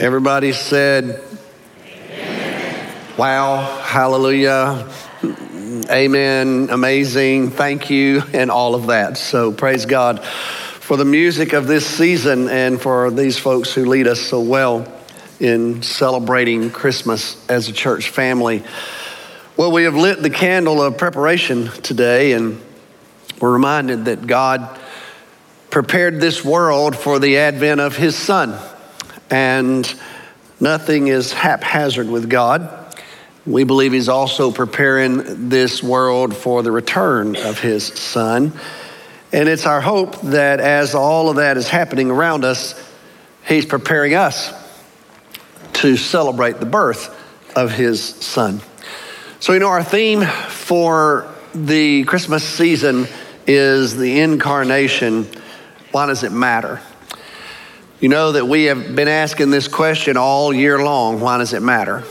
Everybody said, Wow, hallelujah, amen, amazing, thank you, and all of that. So praise God for the music of this season and for these folks who lead us so well in celebrating Christmas as a church family. Well, we have lit the candle of preparation today, and we're reminded that God prepared this world for the advent of His Son. And nothing is haphazard with God. We believe He's also preparing this world for the return of His Son. And it's our hope that as all of that is happening around us, He's preparing us to celebrate the birth of His Son. So, you know, our theme for the Christmas season is the incarnation. Why does it matter? You know that we have been asking this question all year long why does it matter?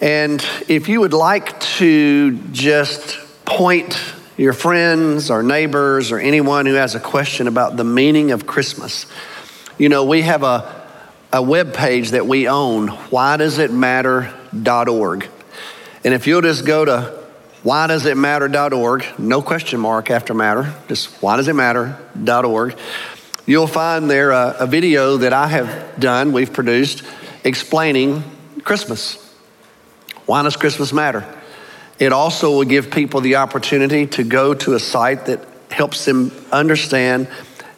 And if you would like to just point your friends or neighbors or anyone who has a question about the meaning of Christmas, you know, we have a, a web page that we own, whydoesitmatter.org. And if you'll just go to whydoesitmatter.org, no question mark after matter, just whydoesitmatter.org, you'll find there a, a video that I have done, we've produced, explaining Christmas. Why does Christmas matter? It also will give people the opportunity to go to a site that helps them understand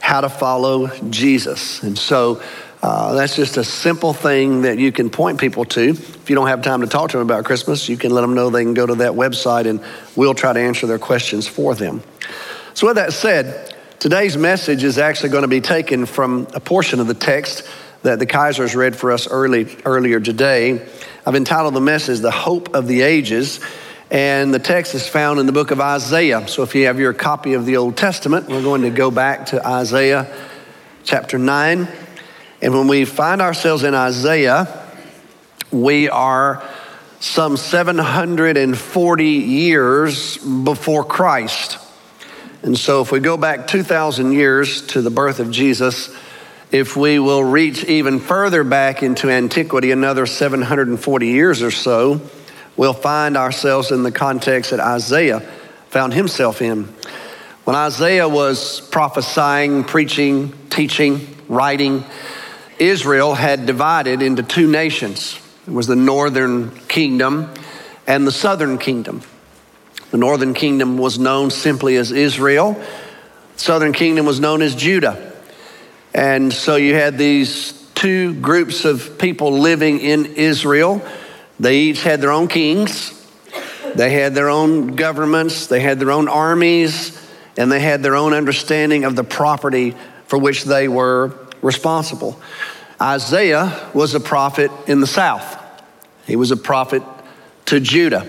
how to follow Jesus. And so uh, that's just a simple thing that you can point people to. If you don't have time to talk to them about Christmas, you can let them know they can go to that website and we'll try to answer their questions for them. So, with that said, today's message is actually going to be taken from a portion of the text that the Kaisers read for us early, earlier today. I've entitled the message, The Hope of the Ages. And the text is found in the book of Isaiah. So if you have your copy of the Old Testament, we're going to go back to Isaiah chapter 9. And when we find ourselves in Isaiah, we are some 740 years before Christ. And so, if we go back 2,000 years to the birth of Jesus, if we will reach even further back into antiquity, another 740 years or so, we'll find ourselves in the context that Isaiah found himself in. When Isaiah was prophesying, preaching, teaching, writing, Israel had divided into two nations. It was the northern kingdom and the southern kingdom. The northern kingdom was known simply as Israel. The southern kingdom was known as Judah. And so you had these two groups of people living in Israel. They each had their own kings, they had their own governments, they had their own armies, and they had their own understanding of the property for which they were responsible. Isaiah was a prophet in the south, he was a prophet to Judah,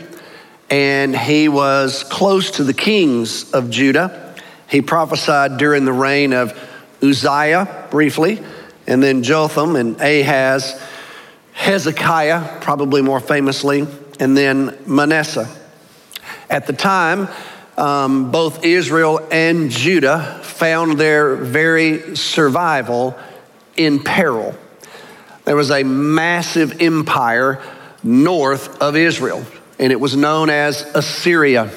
and he was close to the kings of Judah. He prophesied during the reign of Uzziah briefly, and then Jotham and Ahaz, Hezekiah, probably more famously, and then Manasseh. At the time, um, both Israel and Judah found their very survival in peril. There was a massive empire north of Israel, and it was known as Assyria.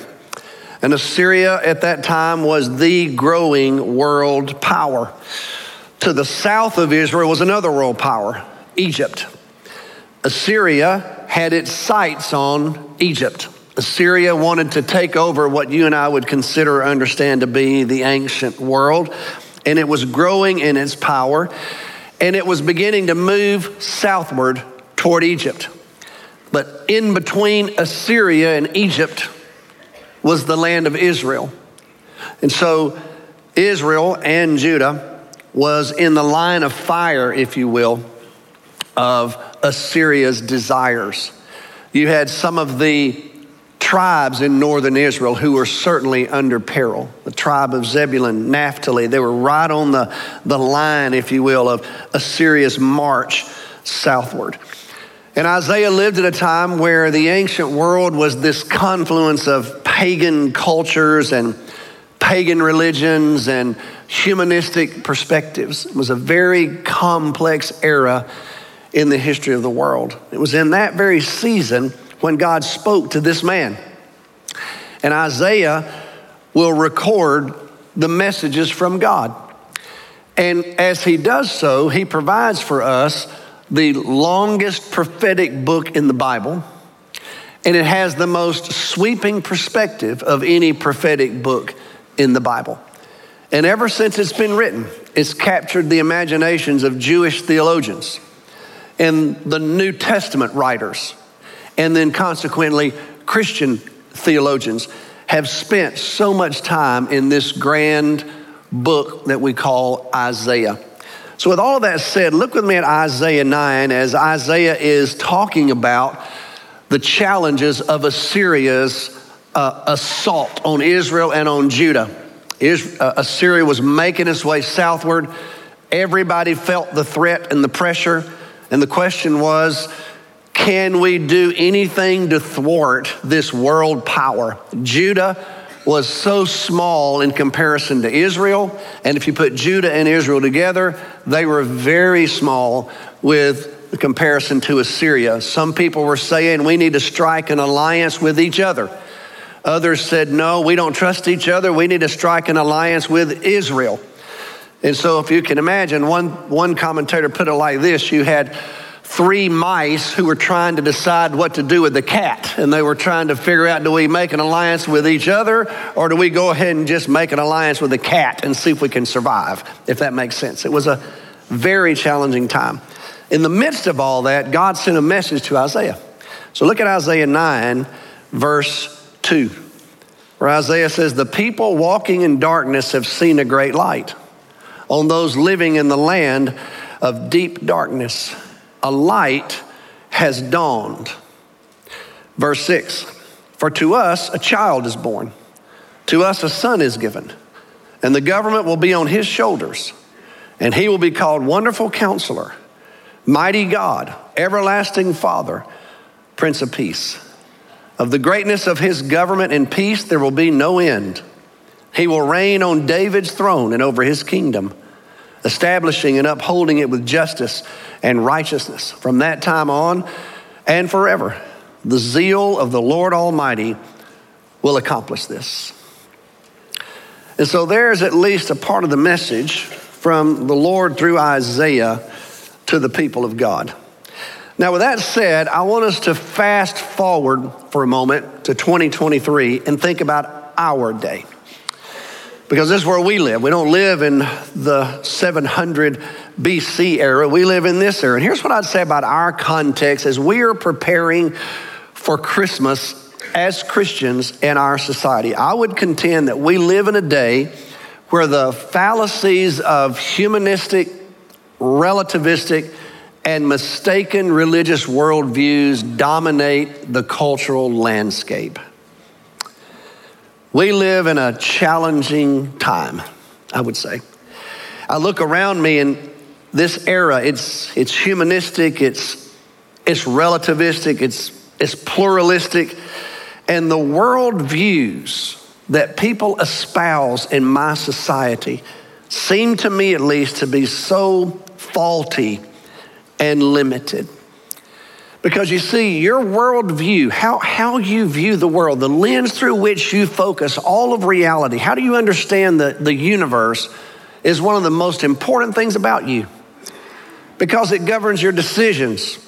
And Assyria at that time was the growing world power. To the south of Israel was another world power, Egypt. Assyria had its sights on Egypt. Assyria wanted to take over what you and I would consider or understand to be the ancient world, and it was growing in its power, and it was beginning to move southward toward Egypt. But in between Assyria and Egypt was the land of Israel. And so Israel and Judah was in the line of fire, if you will, of Assyria's desires. You had some of the tribes in northern Israel who were certainly under peril. The tribe of Zebulun, Naphtali, they were right on the, the line, if you will, of Assyria's march southward. And Isaiah lived at a time where the ancient world was this confluence of pagan cultures and pagan religions and humanistic perspectives. It was a very complex era in the history of the world. It was in that very season when God spoke to this man. And Isaiah will record the messages from God. And as he does so, he provides for us the longest prophetic book in the Bible, and it has the most sweeping perspective of any prophetic book in the Bible. And ever since it's been written, it's captured the imaginations of Jewish theologians and the New Testament writers, and then consequently, Christian theologians have spent so much time in this grand book that we call Isaiah. So, with all that said, look with me at Isaiah 9 as Isaiah is talking about the challenges of Assyria's uh, assault on Israel and on Judah. Uh, Assyria was making its way southward. Everybody felt the threat and the pressure. And the question was, can we do anything to thwart this world power? Judah was so small in comparison to Israel. And if you put Judah and Israel together, they were very small with comparison to Assyria. Some people were saying we need to strike an alliance with each other. Others said, no, we don't trust each other. We need to strike an alliance with Israel. And so, if you can imagine, one, one commentator put it like this you had three mice who were trying to decide what to do with the cat. And they were trying to figure out do we make an alliance with each other or do we go ahead and just make an alliance with the cat and see if we can survive, if that makes sense. It was a very challenging time. In the midst of all that, God sent a message to Isaiah. So look at Isaiah 9, verse 2, where Isaiah says, The people walking in darkness have seen a great light. On those living in the land of deep darkness, a light has dawned. Verse 6 For to us a child is born, to us a son is given, and the government will be on his shoulders, and he will be called Wonderful Counselor, Mighty God, Everlasting Father, Prince of Peace. Of the greatness of his government and peace, there will be no end. He will reign on David's throne and over his kingdom establishing and upholding it with justice and righteousness from that time on and forever. The zeal of the Lord Almighty will accomplish this. And so there's at least a part of the message from the Lord through Isaiah to the people of God. Now, with that said, I want us to fast forward for a moment to 2023 and think about our day because this is where we live. We don't live in the 700 BC era, we live in this era. And here's what I'd say about our context as we are preparing for Christmas as Christians in our society. I would contend that we live in a day where the fallacies of humanistic, relativistic, and mistaken religious worldviews dominate the cultural landscape. We live in a challenging time, I would say. I look around me in this era, it's, it's humanistic, it's, it's relativistic, it's, it's pluralistic, and the worldviews that people espouse in my society seem to me at least to be so faulty and limited. Because you see, your worldview, how, how you view the world, the lens through which you focus all of reality, how do you understand the, the universe is one of the most important things about you. Because it governs your decisions,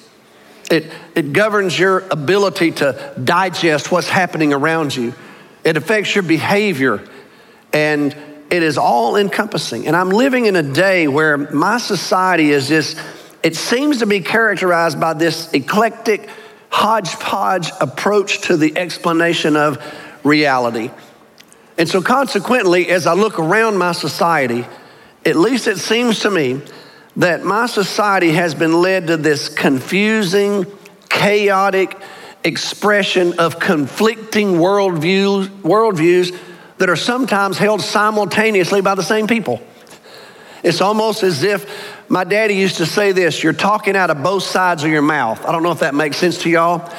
it, it governs your ability to digest what's happening around you, it affects your behavior, and it is all encompassing. And I'm living in a day where my society is just it seems to be characterized by this eclectic, hodgepodge approach to the explanation of reality. And so, consequently, as I look around my society, at least it seems to me that my society has been led to this confusing, chaotic expression of conflicting worldviews, worldviews that are sometimes held simultaneously by the same people. It's almost as if my daddy used to say this you're talking out of both sides of your mouth. I don't know if that makes sense to y'all.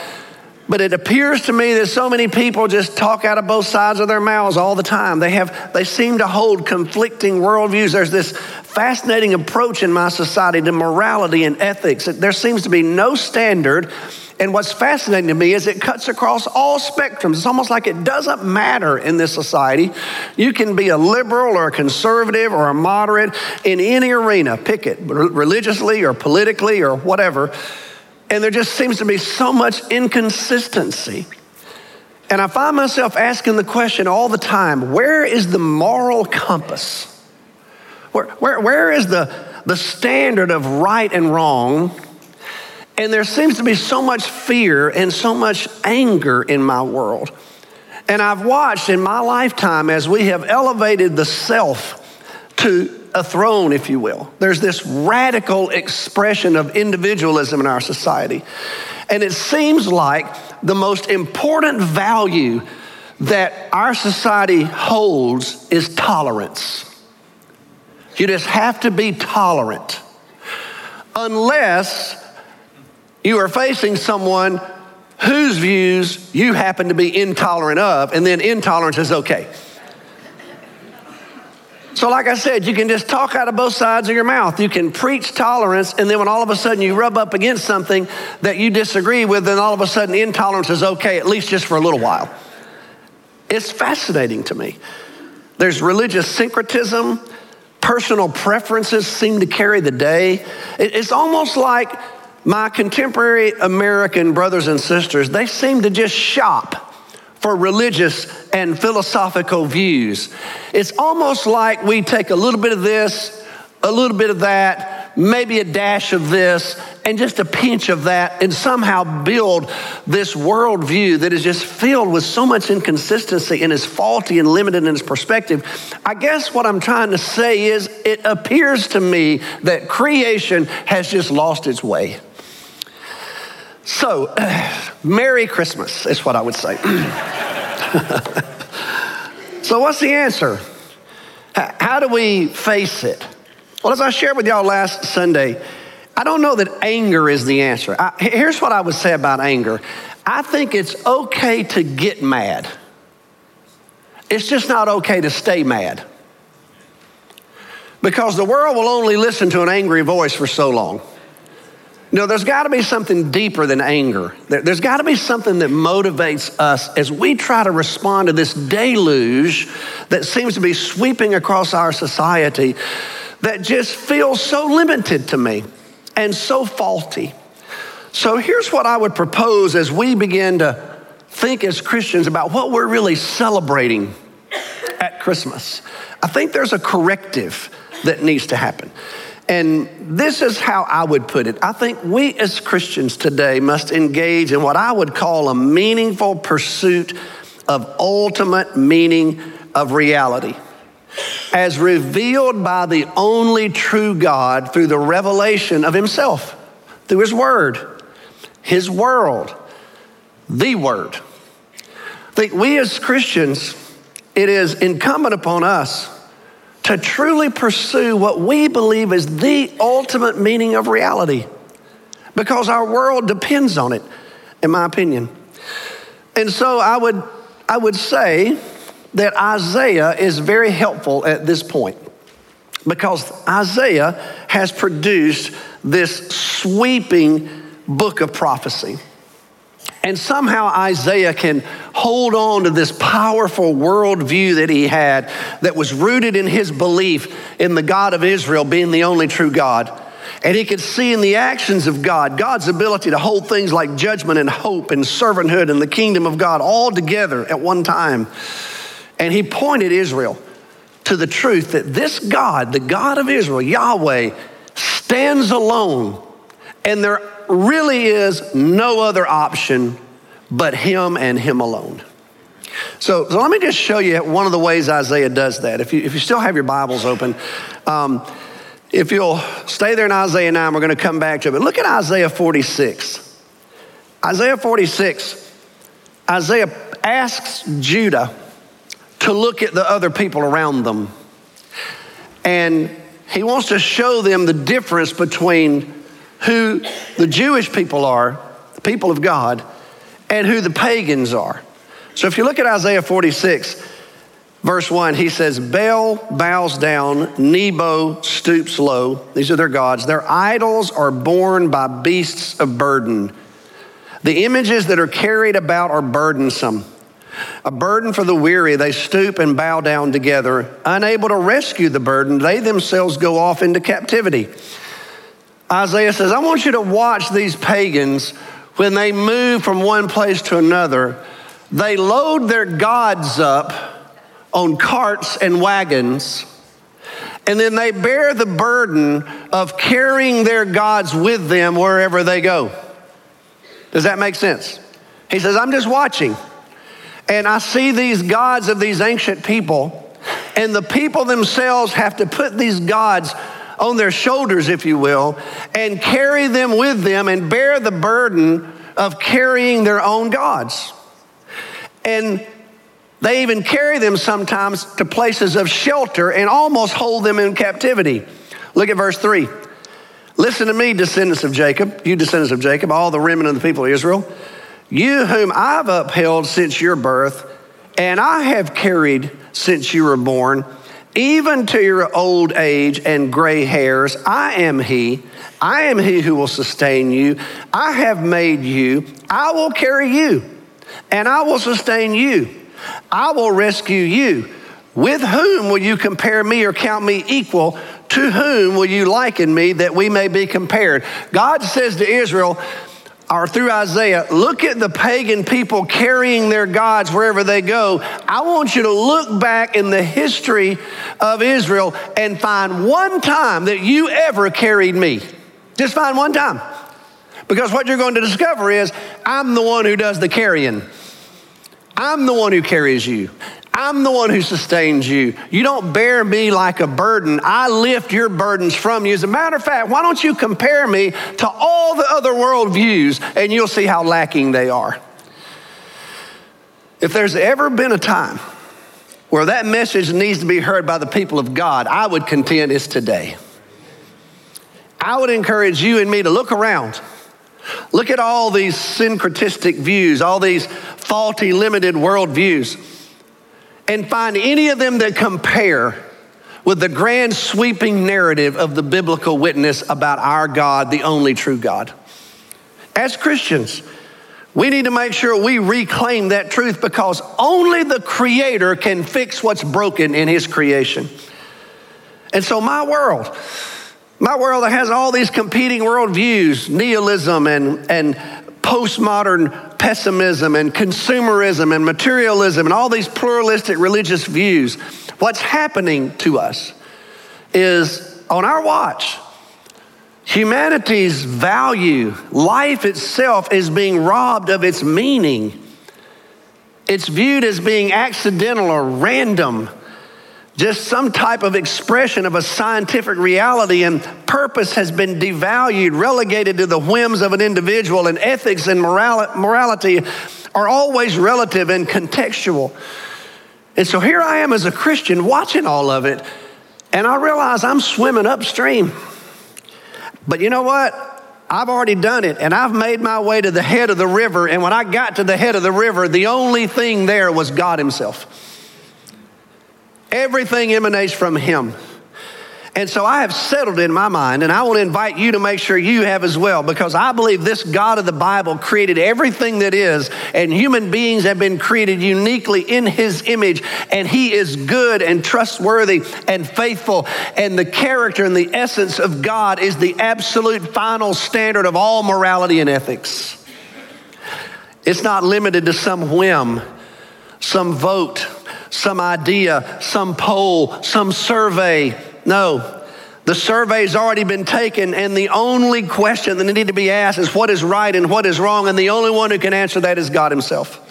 But it appears to me that so many people just talk out of both sides of their mouths all the time. They have they seem to hold conflicting worldviews. There's this fascinating approach in my society to morality and ethics. There seems to be no standard. And what's fascinating to me is it cuts across all spectrums. It's almost like it doesn't matter in this society. You can be a liberal or a conservative or a moderate in any arena, pick it, religiously or politically or whatever. And there just seems to be so much inconsistency. And I find myself asking the question all the time where is the moral compass? Where, where, where is the, the standard of right and wrong? And there seems to be so much fear and so much anger in my world. And I've watched in my lifetime as we have elevated the self to a throne, if you will. There's this radical expression of individualism in our society. And it seems like the most important value that our society holds is tolerance. You just have to be tolerant. Unless you are facing someone whose views you happen to be intolerant of, and then intolerance is okay. So, like I said, you can just talk out of both sides of your mouth. You can preach tolerance, and then when all of a sudden you rub up against something that you disagree with, then all of a sudden intolerance is okay, at least just for a little while. It's fascinating to me. There's religious syncretism, personal preferences seem to carry the day. It's almost like my contemporary American brothers and sisters, they seem to just shop for religious and philosophical views. It's almost like we take a little bit of this, a little bit of that, maybe a dash of this, and just a pinch of that, and somehow build this worldview that is just filled with so much inconsistency and is faulty and limited in its perspective. I guess what I'm trying to say is it appears to me that creation has just lost its way. So, Merry Christmas is what I would say. so, what's the answer? How do we face it? Well, as I shared with y'all last Sunday, I don't know that anger is the answer. I, here's what I would say about anger I think it's okay to get mad, it's just not okay to stay mad. Because the world will only listen to an angry voice for so long. No, there's got to be something deeper than anger. There's got to be something that motivates us as we try to respond to this deluge that seems to be sweeping across our society that just feels so limited to me and so faulty. So here's what I would propose as we begin to think as Christians about what we're really celebrating at Christmas. I think there's a corrective that needs to happen. And this is how I would put it. I think we as Christians today must engage in what I would call a meaningful pursuit of ultimate meaning of reality. As revealed by the only true God through the revelation of Himself, through His Word, His world, the Word. I think we as Christians, it is incumbent upon us to truly pursue what we believe is the ultimate meaning of reality because our world depends on it, in my opinion. And so I would, I would say that Isaiah is very helpful at this point because Isaiah has produced this sweeping book of prophecy. And somehow Isaiah can hold on to this powerful worldview that he had that was rooted in his belief in the God of Israel being the only true God. And he could see in the actions of God, God's ability to hold things like judgment and hope and servanthood and the kingdom of God all together at one time. And he pointed Israel to the truth that this God, the God of Israel, Yahweh, stands alone. And there really is no other option but Him and Him alone. So, so let me just show you one of the ways Isaiah does that. If you, if you still have your Bibles open, um, if you'll stay there in Isaiah 9, we're going to come back to it. But look at Isaiah 46. Isaiah 46, Isaiah asks Judah to look at the other people around them. And he wants to show them the difference between who the Jewish people are, the people of God, and who the pagans are. So if you look at Isaiah 46, verse 1, he says, Baal bows down, Nebo stoops low. These are their gods. Their idols are borne by beasts of burden. The images that are carried about are burdensome. A burden for the weary, they stoop and bow down together. Unable to rescue the burden, they themselves go off into captivity. Isaiah says, I want you to watch these pagans when they move from one place to another. They load their gods up on carts and wagons, and then they bear the burden of carrying their gods with them wherever they go. Does that make sense? He says, I'm just watching. And I see these gods of these ancient people, and the people themselves have to put these gods on their shoulders, if you will, and carry them with them and bear the burden of carrying their own gods. And they even carry them sometimes to places of shelter and almost hold them in captivity. Look at verse 3. Listen to me, descendants of Jacob, you descendants of Jacob, all the remnant of the people of Israel, you whom I've upheld since your birth, and I have carried since you were born, even to your old age and gray hairs. I am He. I am He who will sustain you. I have made you. I will carry you, and I will sustain you. I will rescue you. With whom will you compare me or count me equal? To whom will you liken me that we may be compared? God says to Israel, or through Isaiah, look at the pagan people carrying their gods wherever they go. I want you to look back in the history of Israel and find one time that you ever carried me. Just find one time. Because what you're going to discover is I'm the one who does the carrying. I'm the one who carries you. I'm the one who sustains you. You don't bear me like a burden. I lift your burdens from you. As a matter of fact, why don't you compare me to all the other worldviews and you'll see how lacking they are. If there's ever been a time where that message needs to be heard by the people of God, I would contend it's today. I would encourage you and me to look around. Look at all these syncretistic views, all these faulty, limited worldviews and find any of them that compare with the grand sweeping narrative of the biblical witness about our God, the only true God. As Christians, we need to make sure we reclaim that truth because only the Creator can fix what's broken in His creation. And so, my world, my world that has all these competing worldviews, nihilism and, and postmodern pessimism and consumerism and materialism and all these pluralistic religious views, what's happening to us is on our watch, humanity's value, life itself, is being robbed of its meaning. It's viewed as being accidental or random just some type of expression of a scientific reality, and purpose has been devalued, relegated to the whims of an individual, and ethics and morality are always relative and contextual. And so here I am as a Christian watching all of it, and I realize I'm swimming upstream. But you know what? I've already done it, and I've made my way to the head of the river. And when I got to the head of the river, the only thing there was God Himself. Everything emanates from Him. And so I have settled in my mind, and I want to invite you to make sure you have as well, because I believe this God of the Bible created everything that is, and human beings have been created uniquely in His image, and He is good and trustworthy and faithful. And the character and the essence of God is the absolute final standard of all morality and ethics. It's not limited to some whim, some vote, some idea, some poll, some survey. No. The survey's already been taken, and the only question that needs to be asked is what is right and what is wrong, and the only one who can answer that is God Himself.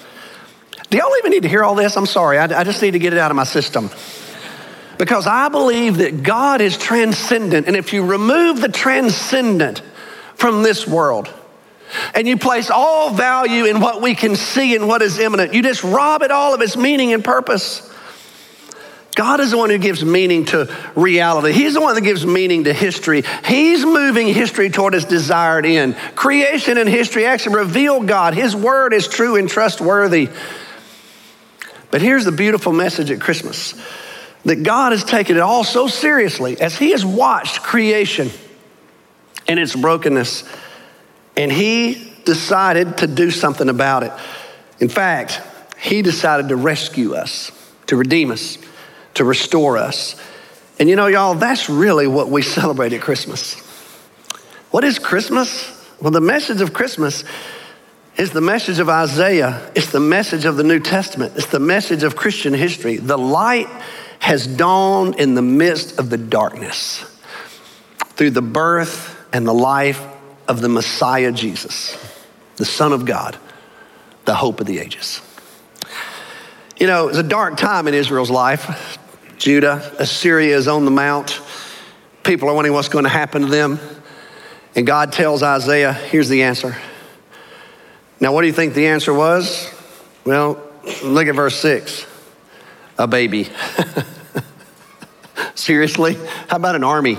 Do y'all even need to hear all this? I'm sorry, I, I just need to get it out of my system. Because I believe that God is transcendent, and if you remove the transcendent from this world, and you place all value in what we can see and what is immanent. You just rob it all of its meaning and purpose. God is the one who gives meaning to reality. He's the one that gives meaning to history. He's moving history toward its desired end. Creation and history actually reveal God. His word is true and trustworthy. But here's the beautiful message at Christmas that God has taken it all so seriously as He has watched creation and its brokenness, and He decided to do something about it. In fact, He decided to rescue us, to redeem us, to restore us. And you know, y'all, that's really what we celebrate at Christmas. What is Christmas? Well, the message of Christmas is the message of Isaiah. It's the message of the New Testament. It's the message of Christian history. The light has dawned in the midst of the darkness through the birth and the life of the Messiah Jesus, the Son of God, the hope of the ages. You know, it's a dark time in Israel's life. Judah, Assyria is on the mount. People are wondering what's going to happen to them. And God tells Isaiah, here's the answer now, what do you think the answer was? Well, look at verse 6 a baby. Seriously? How about an army?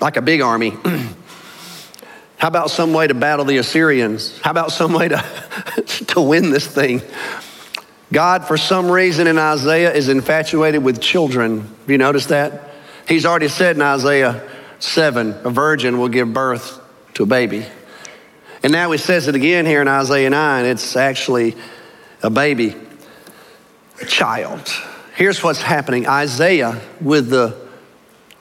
Like a big army. How about some way to battle the Assyrians? How about some way to, to win this thing? God, for some reason in Isaiah, is infatuated with children. Have you noticed that? He's already said in Isaiah 7 a virgin will give birth to a baby. And now he says it again here in Isaiah 9. It's actually a baby, a child. Here's what's happening Isaiah, with the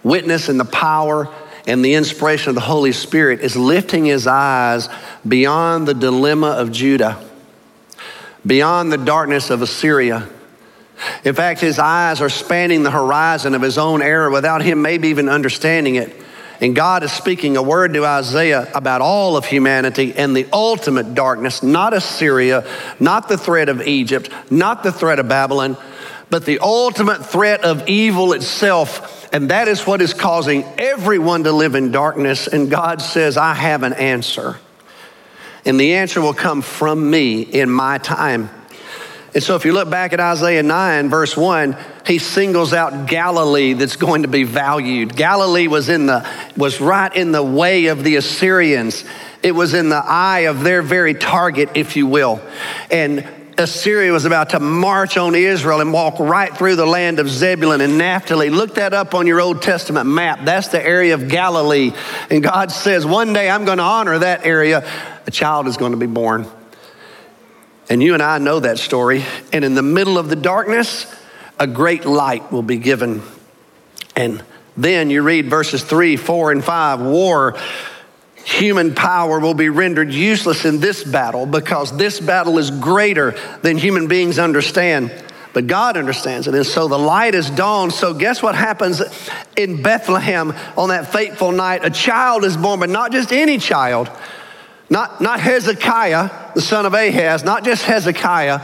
witness and the power and the inspiration of the Holy Spirit, is lifting his eyes beyond the dilemma of Judah, beyond the darkness of Assyria. In fact, his eyes are spanning the horizon of his own era without him maybe even understanding it. And God is speaking a word to Isaiah about all of humanity and the ultimate darkness, not Assyria, not the threat of Egypt, not the threat of Babylon, but the ultimate threat of evil itself. And that is what is causing everyone to live in darkness. And God says, I have an answer. And the answer will come from me in my time. And so if you look back at Isaiah 9, verse 1, he singles out Galilee that's going to be valued. Galilee was in the was right in the way of the Assyrians. It was in the eye of their very target, if you will. And Assyria was about to march on Israel and walk right through the land of Zebulun and Naphtali. Look that up on your Old Testament map. That's the area of Galilee. And God says, one day I'm going to honor that area. A child is going to be born. And you and I know that story. And in the middle of the darkness, a great light will be given. And then you read verses three, four, and five war. Human power will be rendered useless in this battle because this battle is greater than human beings understand. But God understands it. And so the light is dawned. So, guess what happens in Bethlehem on that fateful night? A child is born, but not just any child not, not Hezekiah, the son of Ahaz, not just Hezekiah,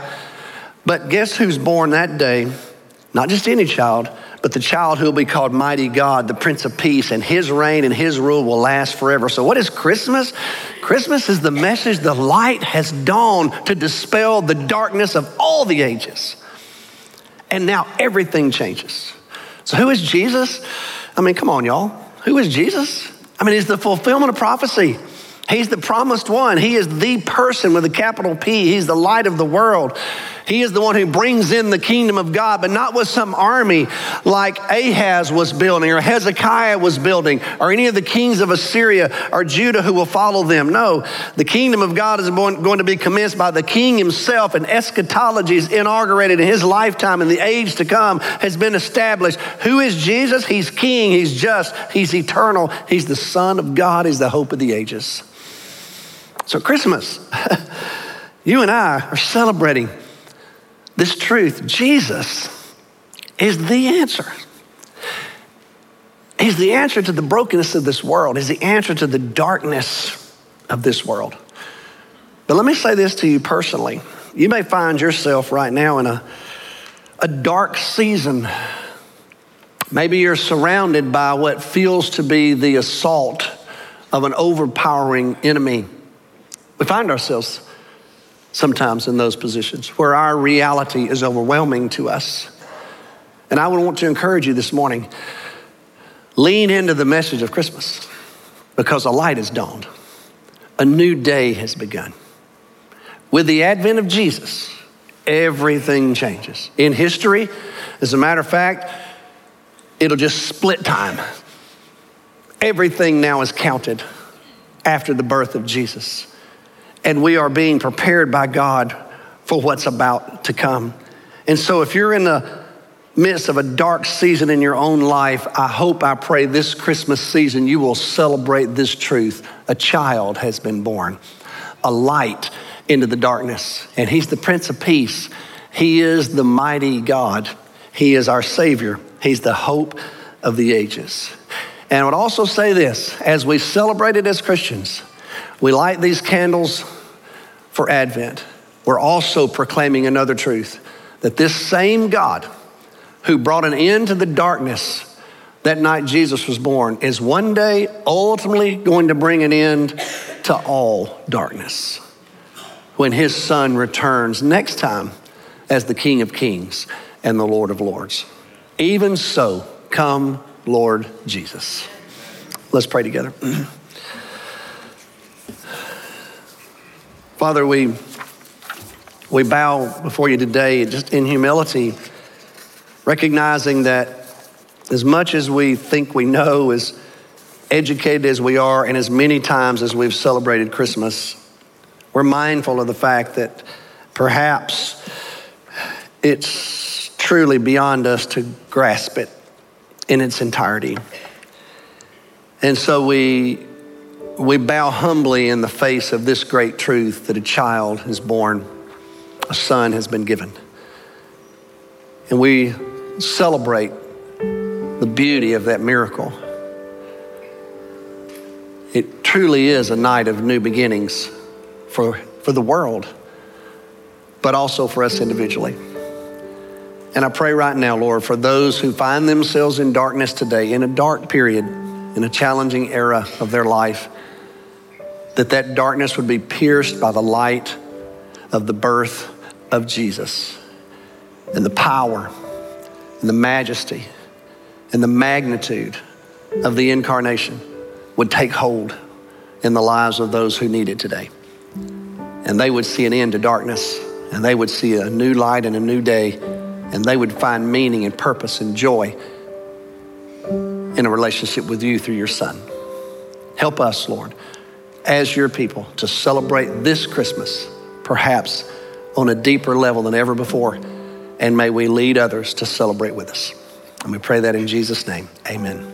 but guess who's born that day? Not just any child, but the child who will be called Mighty God, the Prince of Peace, and his reign and his rule will last forever. So, what is Christmas? Christmas is the message the light has dawned to dispel the darkness of all the ages. And now everything changes. So, who is Jesus? I mean, come on, y'all. Who is Jesus? I mean, he's the fulfillment of prophecy. He's the promised one. He is the person with a capital P. He's the light of the world. He is the one who brings in the kingdom of God, but not with some army like Ahaz was building or Hezekiah was building or any of the kings of Assyria or Judah who will follow them. No, the kingdom of God is going to be commenced by the king himself, and eschatology is inaugurated in his lifetime, and the age to come has been established. Who is Jesus? He's king, he's just, he's eternal, he's the Son of God, he's the hope of the ages. So, Christmas, you and I are celebrating this truth. Jesus is the answer. He's the answer to the brokenness of this world, He's the answer to the darkness of this world. But let me say this to you personally. You may find yourself right now in a, a dark season. Maybe you're surrounded by what feels to be the assault of an overpowering enemy. We find ourselves sometimes in those positions where our reality is overwhelming to us. And I would want to encourage you this morning lean into the message of Christmas because a light has dawned, a new day has begun. With the advent of Jesus, everything changes. In history, as a matter of fact, it'll just split time. Everything now is counted after the birth of Jesus. And we are being prepared by God for what's about to come. And so, if you're in the midst of a dark season in your own life, I hope, I pray this Christmas season you will celebrate this truth. A child has been born, a light into the darkness, and He's the Prince of Peace. He is the mighty God. He is our Savior. He's the hope of the ages. And I would also say this as we celebrate it as Christians, we light these candles for Advent. We're also proclaiming another truth that this same God who brought an end to the darkness that night Jesus was born is one day ultimately going to bring an end to all darkness when his son returns next time as the King of Kings and the Lord of Lords. Even so, come, Lord Jesus. Let's pray together. Father, we, we bow before you today just in humility, recognizing that as much as we think we know, as educated as we are, and as many times as we've celebrated Christmas, we're mindful of the fact that perhaps it's truly beyond us to grasp it in its entirety. And so we we bow humbly in the face of this great truth that a child is born, a son has been given. And we celebrate the beauty of that miracle. It truly is a night of new beginnings for, for the world, but also for us individually. And I pray right now, Lord, for those who find themselves in darkness today, in a dark period, in a challenging era of their life, that that darkness would be pierced by the light of the birth of Jesus and the power and the majesty and the magnitude of the incarnation would take hold in the lives of those who need it today. And they would see an end to darkness and they would see a new light and a new day and they would find meaning and purpose and joy in a relationship with you through your son. Help us, Lord as your people to celebrate this Christmas, perhaps on a deeper level than ever before. And may we lead others to celebrate with us. And we pray that in Jesus' name. Amen.